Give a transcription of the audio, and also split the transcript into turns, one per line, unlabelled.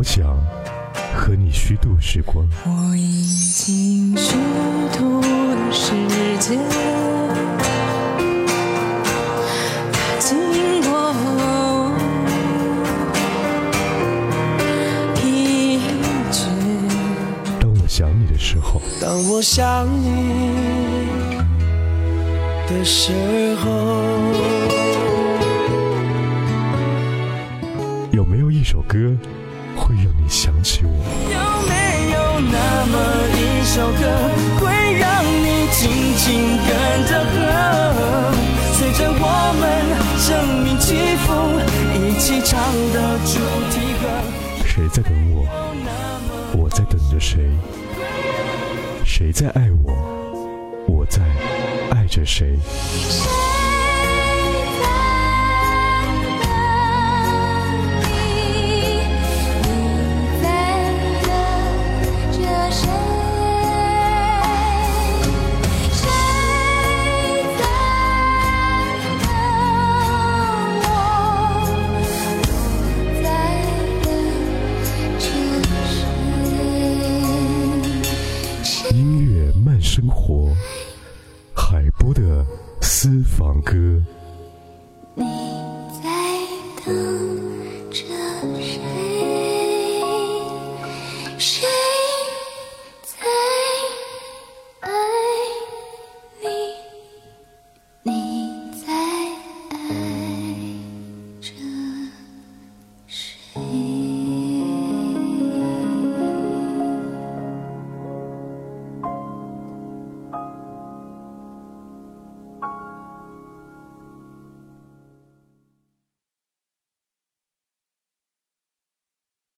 我想和你虚度时光。
我已经虚度了时间，它经过疲倦。
当我想你的时候，
当我想你的时候，
有没有一首歌会让你想起我？
有没有那么一首歌会让你紧紧跟着和，随着我们生命起伏，一起唱的主题歌？
谁在等我？我在等着谁？谁在爱我？我在爱着谁？
谁生活海波的私房歌。